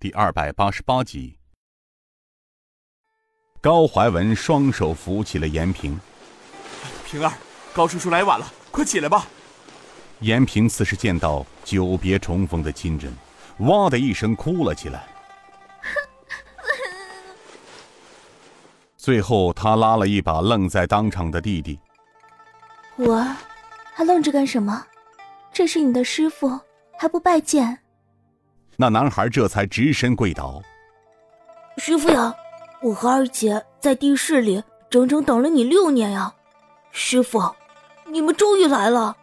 第二百八十八集。高怀文双手扶起了严平。平儿，高叔叔来晚了，快起来吧。严平似是见到久别重逢的亲人，哇的一声哭了起来。最后，他拉了一把愣在当场的弟弟。五儿，还愣着干什么？这是你的师傅，还不拜见？那男孩这才直身跪倒。师傅呀，我和二姐在地室里整整等了你六年呀！师傅，你们终于来了。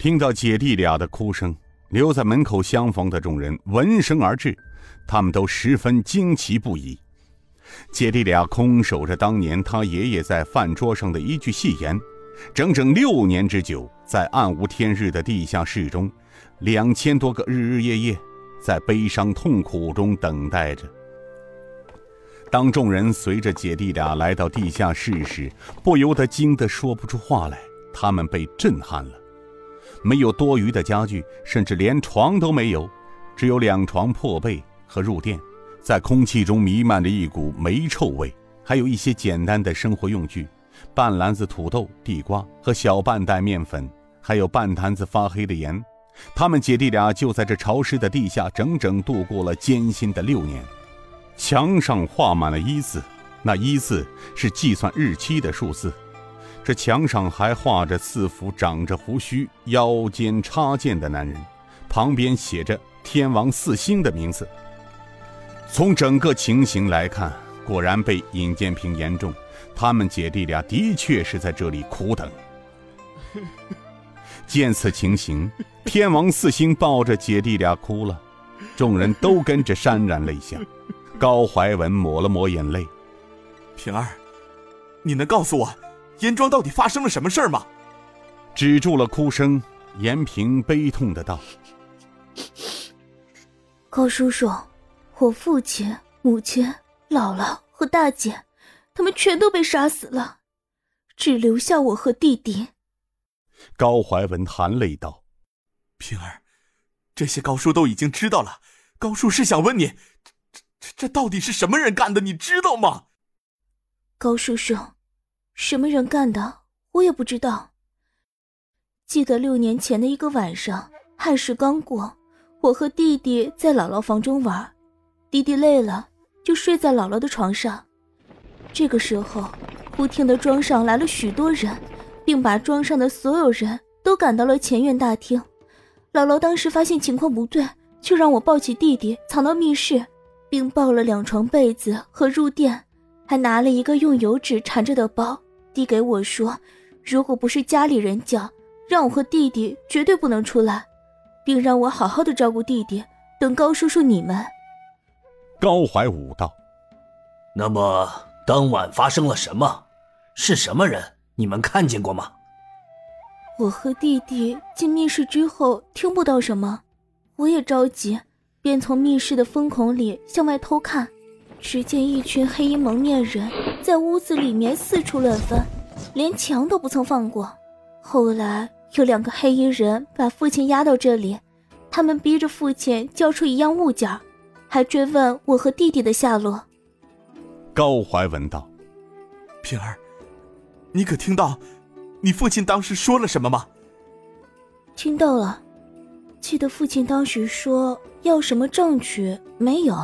听到姐弟俩的哭声，留在门口相逢的众人闻声而至，他们都十分惊奇不已。姐弟俩空守着当年他爷爷在饭桌上的一句戏言，整整六年之久，在暗无天日的地下室中，两千多个日日夜夜，在悲伤痛苦中等待着。当众人随着姐弟俩来到地下室时，不由得惊得说不出话来。他们被震撼了，没有多余的家具，甚至连床都没有，只有两床破被和褥垫。在空气中弥漫着一股霉臭味，还有一些简单的生活用具，半篮子土豆、地瓜和小半袋面粉，还有半坛子发黑的盐。他们姐弟俩就在这潮湿的地下整整度过了艰辛的六年。墙上画满了一字，那一字是计算日期的数字。这墙上还画着四幅长着胡须、腰间插剑的男人，旁边写着“天王四星”的名字。从整个情形来看，果然被尹建平言中。他们姐弟俩的确是在这里苦等。见此情形，天王四星抱着姐弟俩哭了，众人都跟着潸然泪下。高怀文抹了抹眼泪：“平儿，你能告诉我，严庄到底发生了什么事儿吗？”止住了哭声，严平悲痛的道：“高叔叔。”我父亲、母亲、姥姥和大姐，他们全都被杀死了，只留下我和弟弟。高怀文含泪道：“平儿，这些高叔都已经知道了。高叔是想问你，这、这、这到底是什么人干的？你知道吗？”高叔叔，什么人干的？我也不知道。记得六年前的一个晚上，亥时刚过，我和弟弟在姥姥房中玩。弟弟累了，就睡在姥姥的床上。这个时候，忽听得庄上来了许多人，并把庄上的所有人都赶到了前院大厅。姥姥当时发现情况不对，就让我抱起弟弟藏到密室，并抱了两床被子和褥垫，还拿了一个用油纸缠着的包，递给我说：“如果不是家里人叫，让我和弟弟绝对不能出来，并让我好好的照顾弟弟，等高叔叔你们。”高怀武道：“那么当晚发生了什么？是什么人？你们看见过吗？”我和弟弟进密室之后听不到什么，我也着急，便从密室的风孔里向外偷看，只见一群黑衣蒙面人在屋子里面四处乱翻，连墙都不曾放过。后来有两个黑衣人把父亲押到这里，他们逼着父亲交出一样物件。还追问我和弟弟的下落。高怀文道：“平儿，你可听到你父亲当时说了什么吗？”听到了，记得父亲当时说要什么证据没有。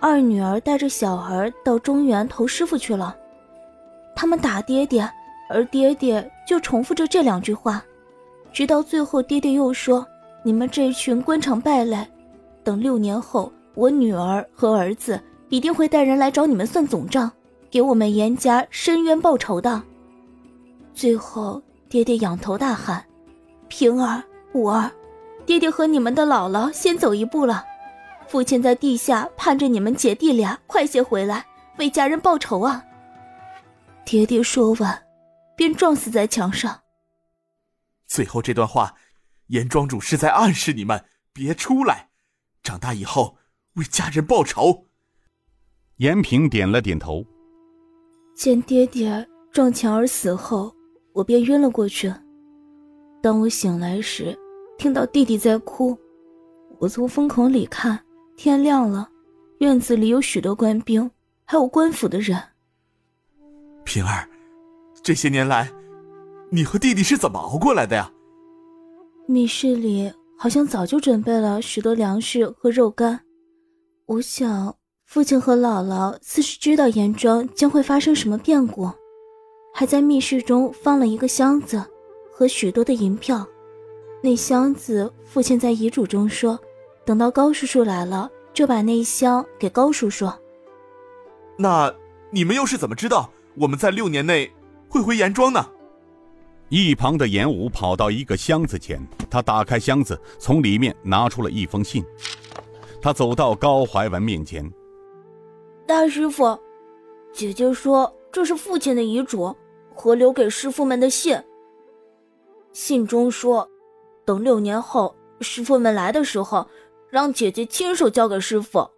二女儿带着小儿到中原投师傅去了，他们打爹爹，而爹爹就重复着这两句话，直到最后，爹爹又说：“你们这群官场败类，等六年后。”我女儿和儿子一定会带人来找你们算总账，给我们严家伸冤报仇的。最后，爹爹仰头大喊：“平儿、五儿，爹爹和你们的姥姥先走一步了，父亲在地下盼着你们姐弟俩快些回来，为家人报仇啊！”爹爹说完，便撞死在墙上。最后这段话，严庄主是在暗示你们别出来，长大以后。为家人报仇。严平点了点头。见爹爹撞墙而死后，我便晕了过去。当我醒来时，听到弟弟在哭，我从风孔里看，天亮了，院子里有许多官兵，还有官府的人。平儿，这些年来，你和弟弟是怎么熬过来的呀？密室里好像早就准备了许多粮食和肉干。我想，父亲和姥姥似是知道严庄将会发生什么变故，还在密室中放了一个箱子和许多的银票。那箱子，父亲在遗嘱中说，等到高叔叔来了，就把那一箱给高叔叔。那你们又是怎么知道我们在六年内会回严庄呢？一旁的严武跑到一个箱子前，他打开箱子，从里面拿出了一封信。他走到高怀文面前，大师傅，姐姐说这是父亲的遗嘱和留给师傅们的信。信中说，等六年后师傅们来的时候，让姐姐亲手交给师傅。